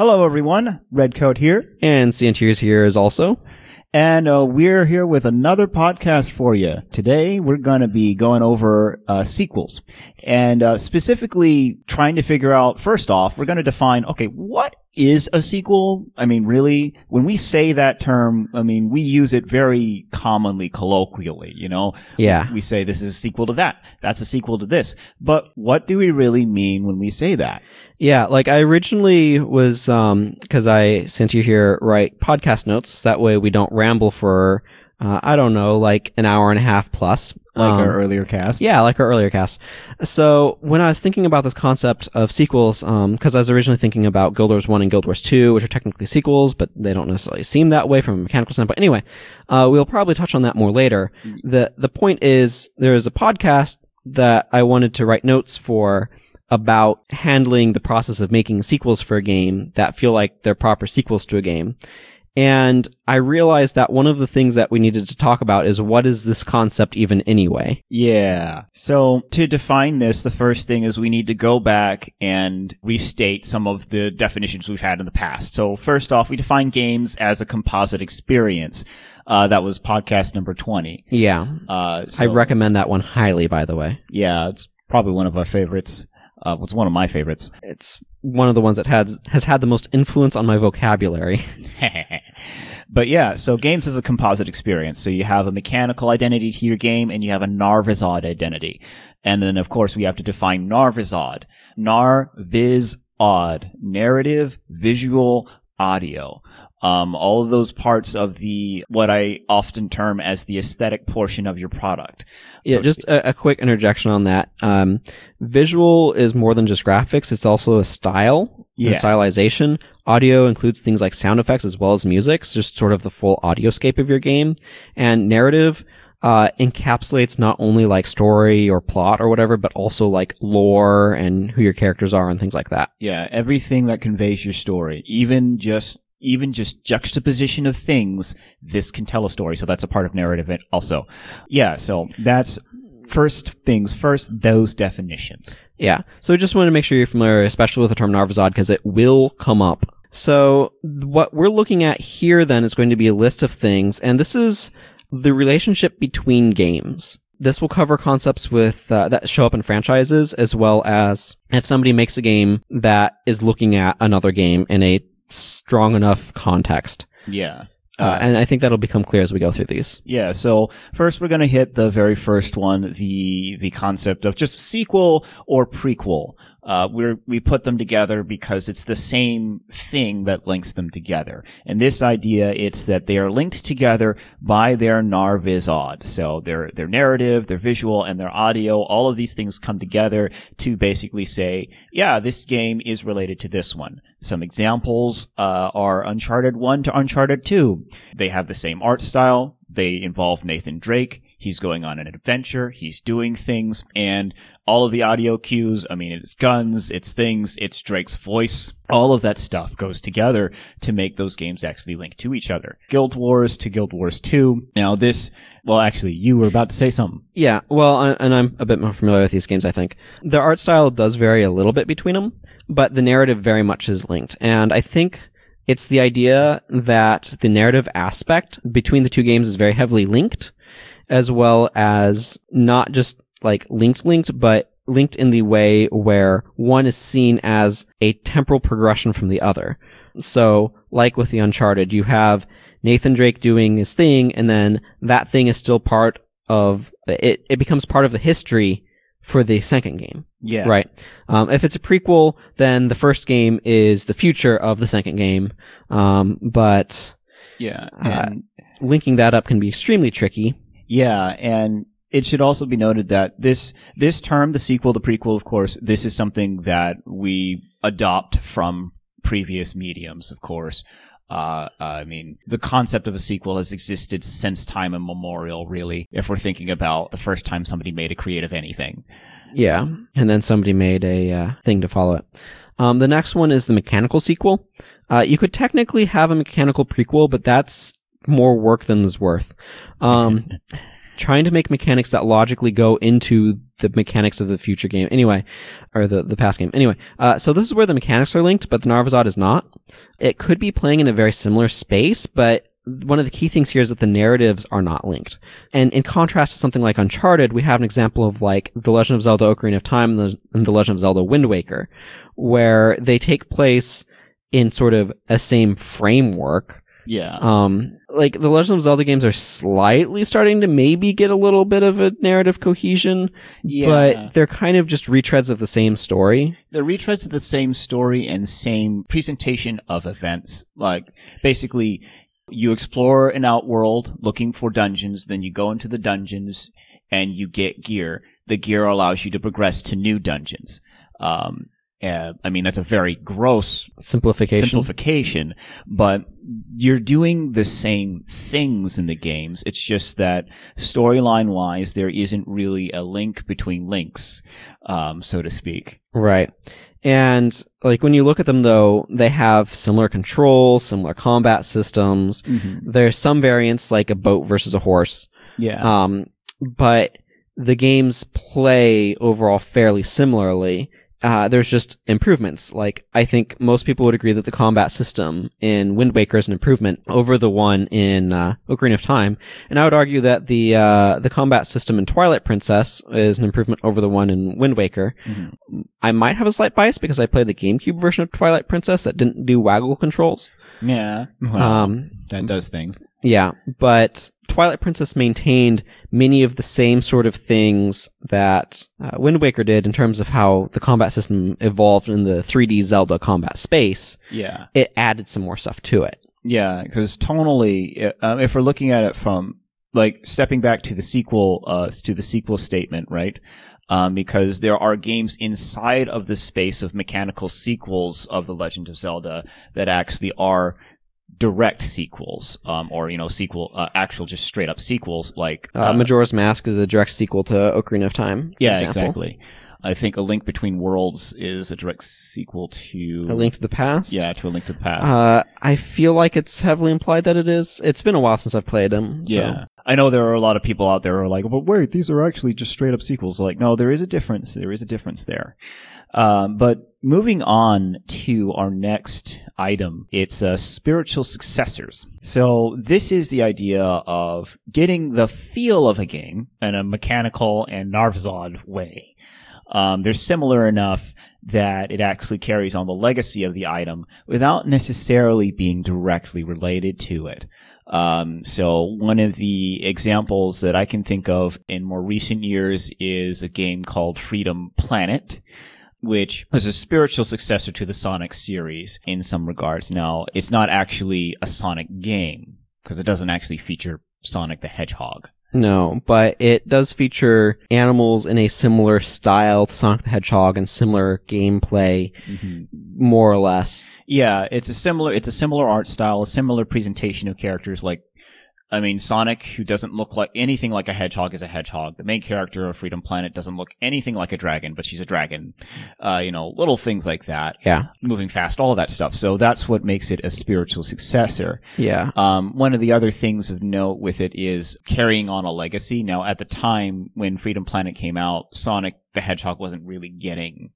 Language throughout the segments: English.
Hello, everyone. Redcoat here. And Santiers here is also. And uh, we're here with another podcast for you. Today, we're going to be going over uh, sequels and uh, specifically trying to figure out, first off, we're going to define, okay, what is a sequel? I mean, really, when we say that term, I mean, we use it very commonly, colloquially, you know? Yeah. We say this is a sequel to that. That's a sequel to this. But what do we really mean when we say that? Yeah, like I originally was, um, cause I sent you here write podcast notes. That way we don't ramble for, uh, I don't know, like an hour and a half plus. Like Um, our earlier cast. Yeah, like our earlier cast. So when I was thinking about this concept of sequels, um, cause I was originally thinking about Guild Wars 1 and Guild Wars 2, which are technically sequels, but they don't necessarily seem that way from a mechanical standpoint. Anyway, uh, we'll probably touch on that more later. The, the point is there is a podcast that I wanted to write notes for about handling the process of making sequels for a game that feel like they're proper sequels to a game. And I realized that one of the things that we needed to talk about is what is this concept even anyway? Yeah. So to define this, the first thing is we need to go back and restate some of the definitions we've had in the past. So first off, we define games as a composite experience. Uh, that was podcast number 20. Yeah. Uh, I recommend that one highly, by the way. Yeah, it's probably one of our favorites. Uh, it's one of my favorites. It's one of the ones that has, has had the most influence on my vocabulary. but yeah, so games is a composite experience. So you have a mechanical identity to your game and you have a Narvizod identity. And then of course we have to define Narvizod. Nar, viz, odd. Narrative, visual, audio. Um, all of those parts of the, what I often term as the aesthetic portion of your product. Yeah, So just a, a quick interjection on that. Um, visual is more than just graphics. It's also a style, Yes. stylization. Audio includes things like sound effects as well as music. So just sort of the full audioscape of your game. And narrative, uh, encapsulates not only like story or plot or whatever, but also like lore and who your characters are and things like that. Yeah, everything that conveys your story, even just even just juxtaposition of things, this can tell a story. So that's a part of narrative also. Yeah, so that's first things first, those definitions. Yeah. So I just want to make sure you're familiar, especially with the term Narvazod, because it will come up. So what we're looking at here then is going to be a list of things, and this is the relationship between games. This will cover concepts with uh, that show up in franchises, as well as if somebody makes a game that is looking at another game in a strong enough context. Yeah. Uh, and I think that'll become clear as we go through these. Yeah, so first we're going to hit the very first one, the the concept of just sequel or prequel. Uh, we we put them together because it's the same thing that links them together. And this idea, it's that they are linked together by their narvizod. So their their narrative, their visual, and their audio, all of these things come together to basically say, yeah, this game is related to this one. Some examples uh, are Uncharted 1 to Uncharted 2. They have the same art style. They involve Nathan Drake. He's going on an adventure. He's doing things and all of the audio cues. I mean, it's guns, it's things, it's Drake's voice. All of that stuff goes together to make those games actually link to each other. Guild Wars to Guild Wars 2. Now this, well, actually, you were about to say something. Yeah, well, and I'm a bit more familiar with these games, I think. The art style does vary a little bit between them, but the narrative very much is linked. And I think it's the idea that the narrative aspect between the two games is very heavily linked, as well as not just like linked linked, but linked in the way where one is seen as a temporal progression from the other. So, like with the Uncharted, you have Nathan Drake doing his thing, and then that thing is still part of it. It becomes part of the history for the second game, Yeah. right? Um, if it's a prequel, then the first game is the future of the second game. Um, but Yeah. Uh, linking that up can be extremely tricky. Yeah, and it should also be noted that this this term, the sequel, the prequel, of course, this is something that we adopt from previous mediums, of course. Uh, I mean, the concept of a sequel has existed since time immemorial, really, if we're thinking about the first time somebody made a creative anything. Yeah, and then somebody made a uh, thing to follow it. Um, the next one is the mechanical sequel. Uh, you could technically have a mechanical prequel, but that's more work than is worth. Um, trying to make mechanics that logically go into the mechanics of the future game. Anyway, or the, the past game. Anyway, uh, so this is where the mechanics are linked, but the Narvazod is not. It could be playing in a very similar space, but one of the key things here is that the narratives are not linked. And in contrast to something like Uncharted, we have an example of like The Legend of Zelda Ocarina of Time and the, and the Legend of Zelda Wind Waker, where they take place in sort of a same framework. Yeah. Um, like the Legend of Zelda games are slightly starting to maybe get a little bit of a narrative cohesion, yeah. but they're kind of just retreads of the same story. They're retreads of the same story and same presentation of events. Like basically, you explore an outworld looking for dungeons, then you go into the dungeons and you get gear. The gear allows you to progress to new dungeons. Um, uh, I mean, that's a very gross Simplification. simplification, but you're doing the same things in the games. It's just that storyline wise, there isn't really a link between links, um, so to speak. Right. And like when you look at them though, they have similar controls, similar combat systems. There's some variants like a boat versus a horse. Yeah. Um, but the games play overall fairly similarly. Uh, there's just improvements. Like, I think most people would agree that the combat system in Wind Waker is an improvement over the one in, uh, Ocarina of Time. And I would argue that the, uh, the combat system in Twilight Princess is an improvement over the one in Wind Waker. Mhm. I might have a slight bias because I played the GameCube version of Twilight Princess that didn't do waggle controls. Yeah. Well, Um, that does things. Yeah, but Twilight Princess maintained many of the same sort of things that uh, Wind Waker did in terms of how the combat system evolved in the 3D Zelda combat space. Yeah. It added some more stuff to it. Yeah. Because tonally, um, if we're looking at it from like stepping back to the sequel, uh, to the sequel statement, right? Um, because there are games inside of the space of mechanical sequels of The Legend of Zelda that actually are direct sequels, um, or, you know, sequel, uh, actual just straight up sequels, like, Uh, Majora's Mask is a direct sequel to Ocarina of Time. yeah, example. exactly. I think A Link Between Worlds is a direct sequel to, A Link to the Past. yeah, to A Link to the Past. Uh, I feel like it's heavily implied that it is. It's been a while since I've played them. So. Yeah. I know there are a lot of people out there who are like, but wait, these are actually just straight up sequels. Like, no, there is a difference. There is a difference there. Um, but moving on to our next item, it's uh, spiritual successors. So this is the idea of getting the feel of a game in a mechanical and Narvazod way. Um, they're similar enough that it actually carries on the legacy of the item without necessarily being directly related to it. Um, so one of the examples that I can think of in more recent years is a game called Freedom Planet, which is a spiritual successor to the Sonic series in some regards. Now, it's not actually a Sonic game because it doesn't actually feature Sonic the Hedgehog. No, but it does feature animals in a similar style to Sonic the Hedgehog and similar gameplay, mm-hmm. more or less. Yeah, it's a similar it's a similar art style, a similar presentation of characters like I mean Sonic who doesn't look like anything like a hedgehog is a hedgehog. The main character of Freedom Planet doesn't look anything like a dragon, but she's a dragon. Uh, you know, little things like that. Yeah. Moving fast, all of that stuff. So that's what makes it a spiritual successor. Yeah. Um, one of the other things of note with it is carrying on a legacy. Now, at the time when Freedom Planet came out, Sonic the Hedgehog wasn't really getting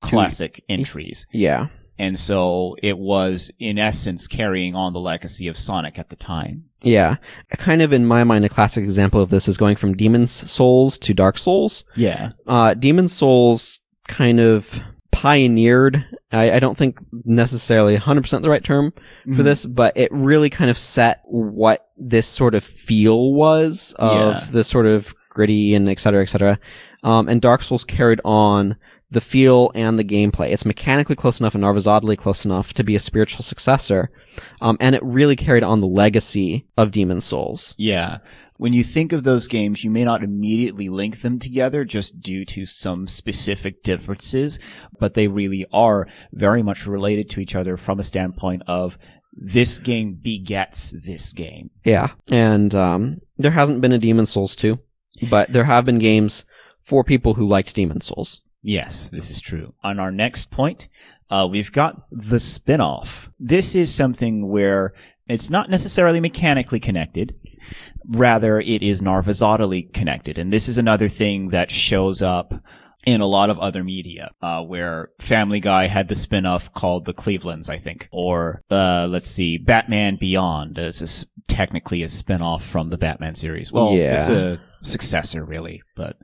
classic entries. Yeah. And so it was, in essence, carrying on the legacy of Sonic at the time. Yeah. Kind of in my mind, a classic example of this is going from Demon's Souls to Dark Souls. Yeah. Uh, Demon's Souls kind of pioneered, I, I don't think necessarily 100% the right term for Mhm. this, but it really kind of set what this sort of feel was of Yeah. this sort of gritty and et cetera, et cetera. Um, and Dark Souls carried on the feel and the gameplay. It's mechanically close enough and Narvazodly close enough to be a spiritual successor. Um, and it really carried on the legacy of Demon Souls. Yeah. When you think of those games, you may not immediately link them together just due to some specific differences, but they really are very much related to each other from a standpoint of this game begets this game. Yeah. And, um, there hasn't been a Demon Souls 2, but there have been games for people who liked Demon Souls. Yes, this is true. On our next point, uh, we've got the spin-off. This is something where It's not necessarily mechanically connected. Rather, it is narvazodally connected. And this is another thing that shows up in a lot of other media, uh, where Family Guy had the spin-off called The Clevelands, I think. Or, uh, let's see, Batman Beyond is this technically a spin-off from the Batman series. Well, Yeah. it's a successor, really, but,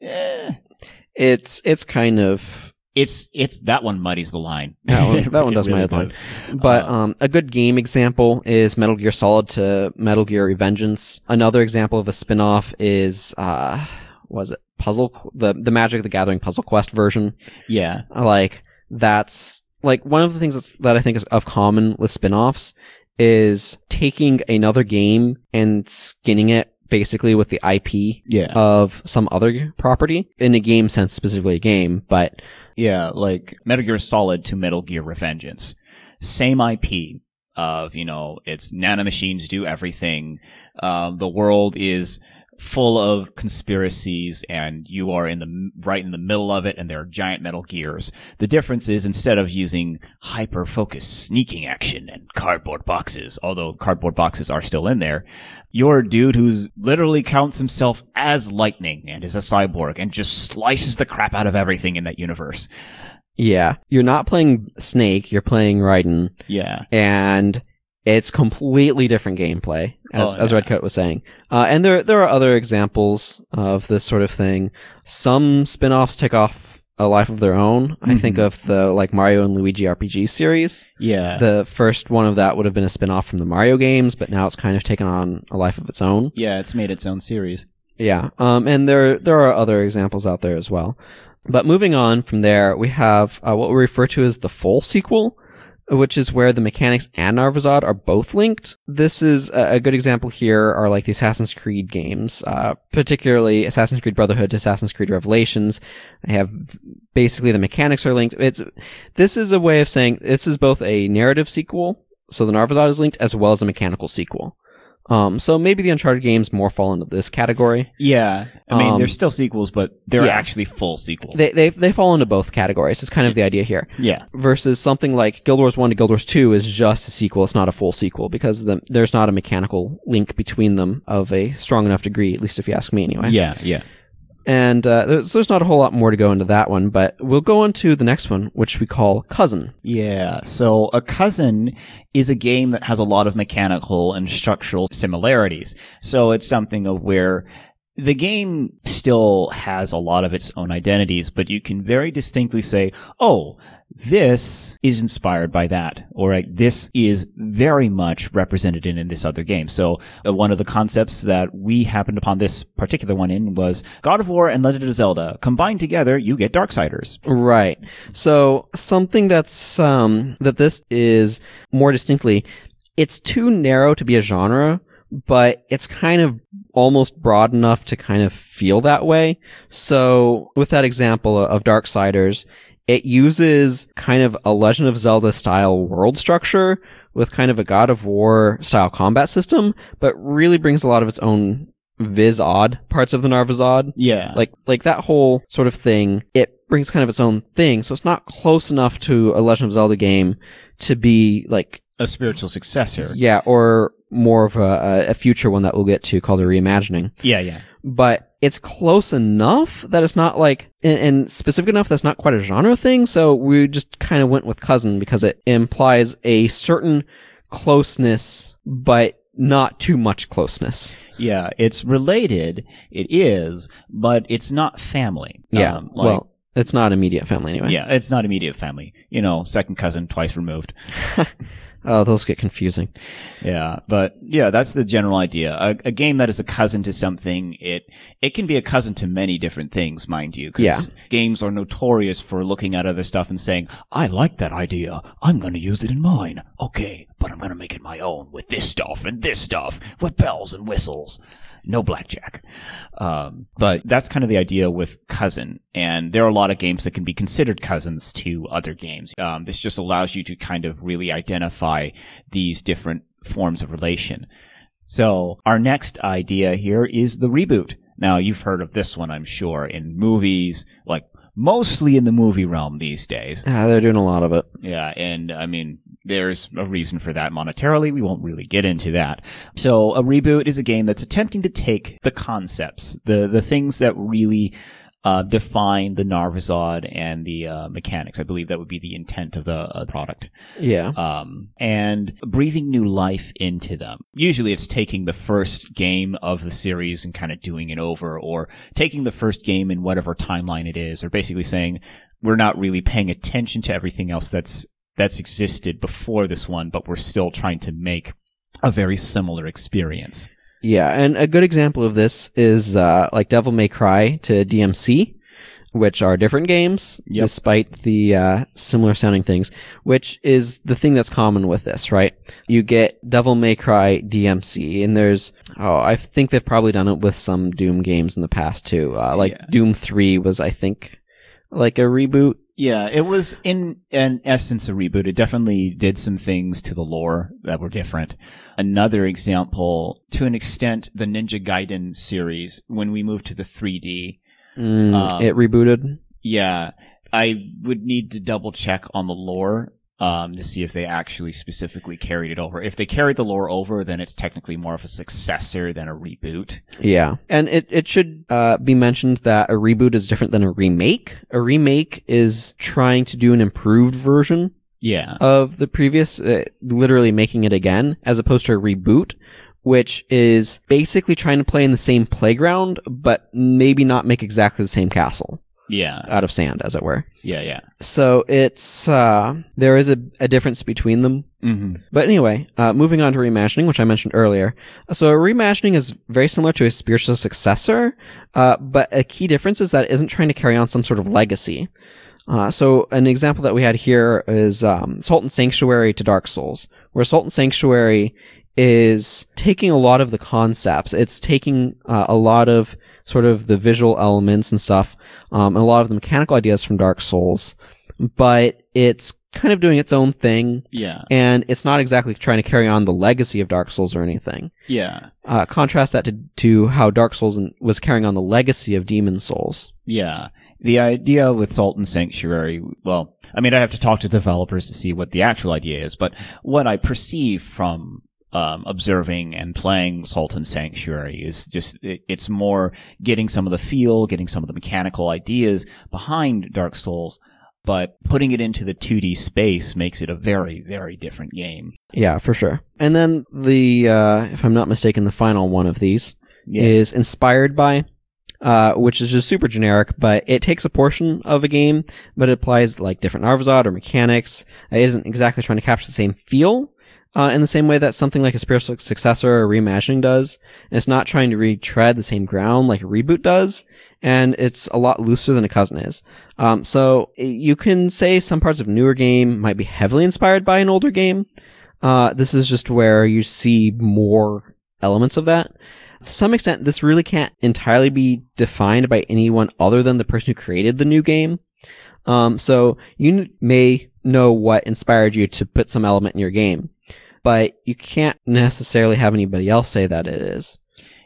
eh, It's it's kind of it's, it's, that one muddies the line. That one- that one does muddy the line. does. But Uh, um, a good game example is Metal Gear Solid to Metal Gear Revengeance. Another example of a spin-off is uh, was it Puzzle the the Magic the Gathering Puzzle Quest version. Yeah. Like that's like one of the things that's, that I think is of common with spin-offs is taking another game and skinning it basically with the IP Yeah. of some other property in a game sense, specifically a game, but Yeah, like Metal Gear Solid to Metal Gear Revengeance. Same IP of, you know, it's nanomachines do everything. Um, the world is full of conspiracies and you are in the, right in the middle of it and there are giant metal gears. The difference is instead of using hyper focused sneaking action and cardboard boxes, although cardboard boxes are still in there, you're a dude who's literally counts himself as lightning and is a cyborg and just slices the crap out of everything in that universe. yeah, you're not playing Snake, you're playing Raiden. Yeah. and it's completely different gameplay, as Oh, as. Redcoat was saying. Uh, and there there are other examples of this sort of thing. Some spin-offs take off a life of their own. I think of the like Mario and Luigi RPG series. Yeah. The first one of that would have been a spin-off from the Mario games, but now it's kind of taken on a life of its own. yeah, it's made its own series. Yeah. Um, and there there are other examples out there as well. But moving on from there, we have uh, what we refer to as the full sequel, which is where the mechanics and Narvazod are both linked. This is a, good example here are like the Assassin's Creed games, uh, particularly Assassin's Creed Brotherhood Assassin's Creed Revelations. They have basically the mechanics are linked. It's this is a way of saying this is both a narrative sequel, so the Narvazod is linked, as well as a mechanical sequel. Um, so maybe the Uncharted games more fall into this category. Yeah. I mean, Um, they're still sequels, but they're yeah. actually full sequels. They they they fall into both categories. It's kind of the idea here. yeah. Versus something like Guild Wars One to Guild Wars Two is just a sequel. It's not a full sequel because the, there's not a mechanical link between them of a strong enough degree. At least if you ask me, anyway. Yeah. Yeah. And uh, there's there's not a whole lot more to go into that one, but we'll go on to the next one, which we call Cousin. Yeah. So a cousin is a game that has a lot of mechanical and structural similarities. So it's something of where the game still has a lot of its own identities, but you can very distinctly say, oh, this is inspired by that, or this is very much represented in, in this other game. So uh, one of the concepts that we happened upon this particular one in was God of War and Legend of Zelda. Combined together, you get Darksiders. Right. So something that's um that this is more distinctly, it's too narrow to be a genre, but it's kind of almost broad enough to kind of feel that way. So with that example of Darksiders, it uses kind of a Legend of Zelda style world structure with kind of a God of War style combat system, but really brings a lot of its own viz odd parts of the Narvazod Yeah. like like that whole sort of thing it brings kind of its own thing so it's not close enough to a legend of zelda game to be like a spiritual successor. yeah or more of a, a future one that we'll get to called a reimagining Yeah, yeah. But it's close enough that it's not like and, and specific enough that's not quite a genre thing so we just kind of went with cousin because it implies a certain closeness but not too much closeness Yeah, it's related. It is, but it's not family. yeah Um, like- well it's not immediate family anyway yeah, it's not immediate family. You know, second cousin, twice removed. oh those get confusing Yeah, but yeah, that's the general idea. A, a game that is a cousin to something, it it can be a cousin to many different things, mind you. 'cause Yeah. games are notorious for looking at other stuff and saying, "I like that idea. I'm going to use it in mine." Okay, but I'm going to make it my own with this stuff and this stuff with bells and whistles. No blackjack. Um, but that's kind of the idea with cousin. And there are a lot of games that can be considered cousins to other games. Um, this just allows you to kind of really identify these different forms of relation. So our next idea here is the reboot. Now you've heard of this one, I'm sure, in movies like mostly in the movie realm these days. Yeah, they're doing a lot of it. Yeah, and I mean, there's a reason for that monetarily. We won't really get into that. So a reboot is a game that's attempting to take the concepts, the the things that really uh, define the Narvazod and the uh, mechanics. I believe that would be the intent of the uh, product. Yeah. Um, and breathing new life into them. Usually it's taking the first game of the series and kind of doing it over, or taking the first game in whatever timeline it is, or basically saying, we're not really paying attention to everything else that's, that's existed before this one, but we're still trying to make a very similar experience. Yeah, and a good example of this is uh, like Devil May Cry to DMC, which are different games Yep. despite the uh, similar sounding things. Which is the thing that's common with this, right? You get Devil May Cry DMC, and there's oh, I think they've probably done it with some Doom games in the past too. Uh, like Yeah. Doom Three was, I think, like a reboot. Yeah, it was in in essence a reboot. It definitely did some things to the lore that were different. Another example, to an extent, the Ninja Gaiden series. When we moved to the 3D, Mm, Um, it rebooted. yeah, I would need to double check on the lore um, to see if they actually specifically carried it over. If they carried the lore over, then it's technically more of a successor than a reboot. Yeah. And it, it should uh, be mentioned that a reboot is different than a remake. A remake is trying to do an improved version Yeah, of the previous, uh, literally making it again, as opposed to a reboot, which is basically trying to play in the same playground, but maybe not make exactly the same castle yeah, out of sand, as it were. yeah, yeah. So it's, uh, there is a, a difference between them. hmm But anyway, uh, moving on to reimagining, which I mentioned earlier. So a reimagining is very similar to a spiritual successor, uh, but a key difference is that it isn't trying to carry on some sort of legacy. Uh, so an example that we had here is um, Salt and Sanctuary to Dark Souls, where Salt and Sanctuary is taking a lot of the concepts. It's taking uh, a lot of sort of the visual elements and stuff, um, and a lot of the mechanical ideas from Dark Souls, but it's kind of doing its own thing Yeah, and it's not exactly trying to carry on the legacy of Dark Souls or anything. yeah. Uh, contrast that to, to how Dark Souls was carrying on the legacy of Demon Souls. Yeah. The idea with Salt and Sanctuary, well, I mean, I have to talk to developers to see what the actual idea is, but what I perceive from um, observing and playing Salt and Sanctuary is just, it, it's more getting some of the feel, getting some of the mechanical ideas behind Dark Souls, but putting it into the 2D space makes it a very, very different game. Yeah, for sure. And then the, uh, if I'm not mistaken, the final one of these is inspired by, uh, which is just super generic, but it takes a portion of a game, but it applies like different Narvazod or mechanics. It isn't exactly trying to capture the same feel, uh, in the same way that something like a spiritual successor or reimagining does. It's not trying to retread the same ground like a reboot does. And it's a lot looser than a cousin is. Um, so you can say some parts of newer game might be heavily inspired by an older game. Uh, this is just where you see more elements of that. To some extent, this really can't entirely be defined by anyone other than the person who created the new game. Um, so you may know what inspired you to put some element in your game, but you can't necessarily have anybody else say that it is.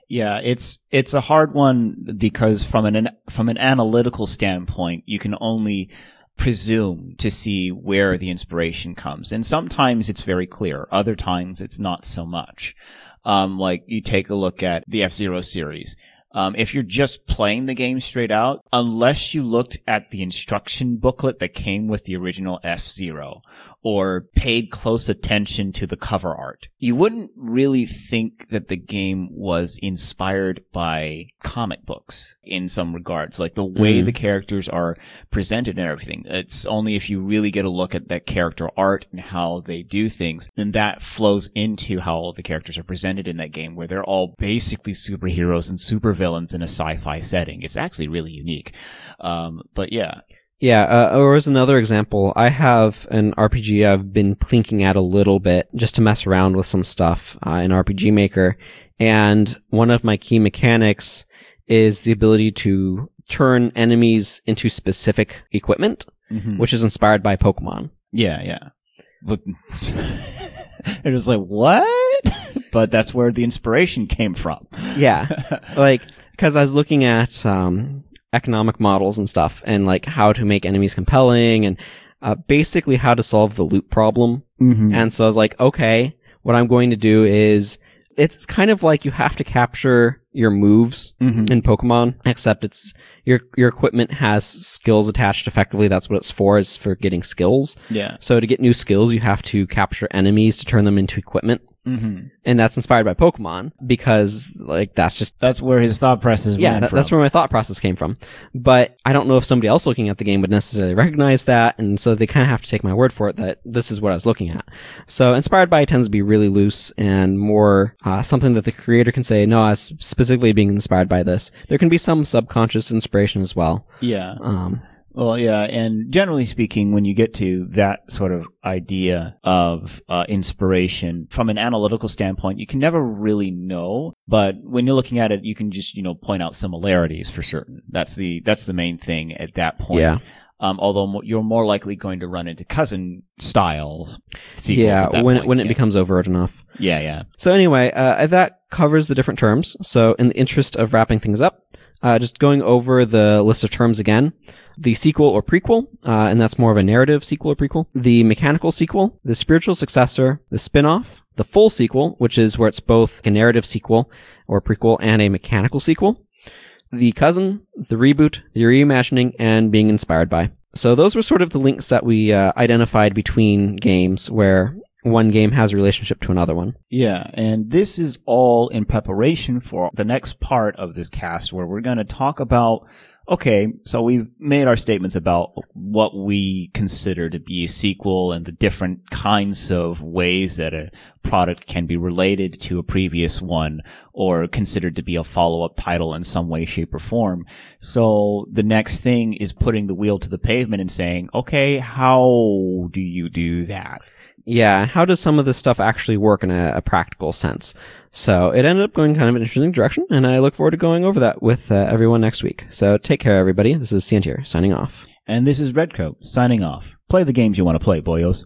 Yeah, it's it's a hard one because from an from an analytical standpoint, you can only presume to see where the inspiration comes, and sometimes it's very clear. Other times, it's not so much. Um, like you take a look at the F Zero series. Um, if you're just playing the game straight out, unless you looked at the instruction booklet that came with the original F Zero or paid close attention to the cover art, you wouldn't really think that the game was inspired by comic books in some regards. Like the way Mhm. the characters are presented and everything. It's only if you really get a look at that character art and how they do things, then that flows into how all the characters are presented in that game, where they're all basically superheroes and supervillains in a sci-fi setting. It's actually really unique. Um, but yeah, Yeah, uh, or as another example, I have an RPG I've been plinking at a little bit just to mess around with some stuff uh, in RPG Maker, and one of my key mechanics is the ability to turn enemies into specific equipment, Mhm. which is inspired by Pokemon. Yeah, yeah. But it was like, what? but that's where the inspiration came from. Yeah, like because I was looking at um, economic models and stuff, and like how to make enemies compelling, and uh, basically how to solve the loot problem. Mm-hmm. And so I was like, okay, what I'm going to do is it's kind of like you have to capture your moves mm-hmm. in Pokemon, except it's your your equipment has skills attached effectively. That's what it's for, is for getting skills. Yeah. So to get new skills, you have to capture enemies to turn them into equipment. Mm-hmm. And that's inspired by Pokemon because like that's just That's where his thought process yeah, that, that's where my thought process came from. But I don't know if somebody else looking at the game would necessarily recognize that, and so they kind of have to take my word for it that this is what I was looking at. So inspired by tends to be really loose and more uh, something that the creator can say, no, I was specifically being inspired by this. There can be some subconscious inspiration as well. yeah. Um, Well, yeah, and generally speaking, when you get to that sort of idea of uh, inspiration from an analytical standpoint, you can never really know. But when you're looking at it, you can just you know point out similarities for certain. That's the that's the main thing at that point. yeah. Um, although you're more likely going to run into cousin styles. sequels Yeah, when, point. when it yeah. becomes overt enough. yeah, yeah, So anyway, uh, that covers the different terms. So in the interest of wrapping things up, uh, just going over the list of terms again. The sequel or prequel, uh, and that's more of a narrative sequel or prequel. The mechanical sequel, the spiritual successor, the spin-off, the full sequel, which is where it's both a narrative sequel or prequel and a mechanical sequel. The cousin, the reboot, the reimagining, and being inspired by. So those were sort of the links that we uh, identified between games where one game has a relationship to another one. yeah. And this is all in preparation for the next part of this cast, where we're going to talk about. Okay, so we've made our statements about what we consider to be a sequel and the different kinds of ways that a product can be related to a previous one or considered to be a follow-up title in some way, shape, or form. So the next thing is putting the wheel to the pavement and saying, okay, how do you do that? Yeah, how does some of this stuff actually work in a, a practical sense? So it ended up going kind of an interesting direction, and I look forward to going over that with uh, everyone next week. So take care, everybody. This is Santier signing off. And this is Redcoat signing off. Play the games you want to play, boyos.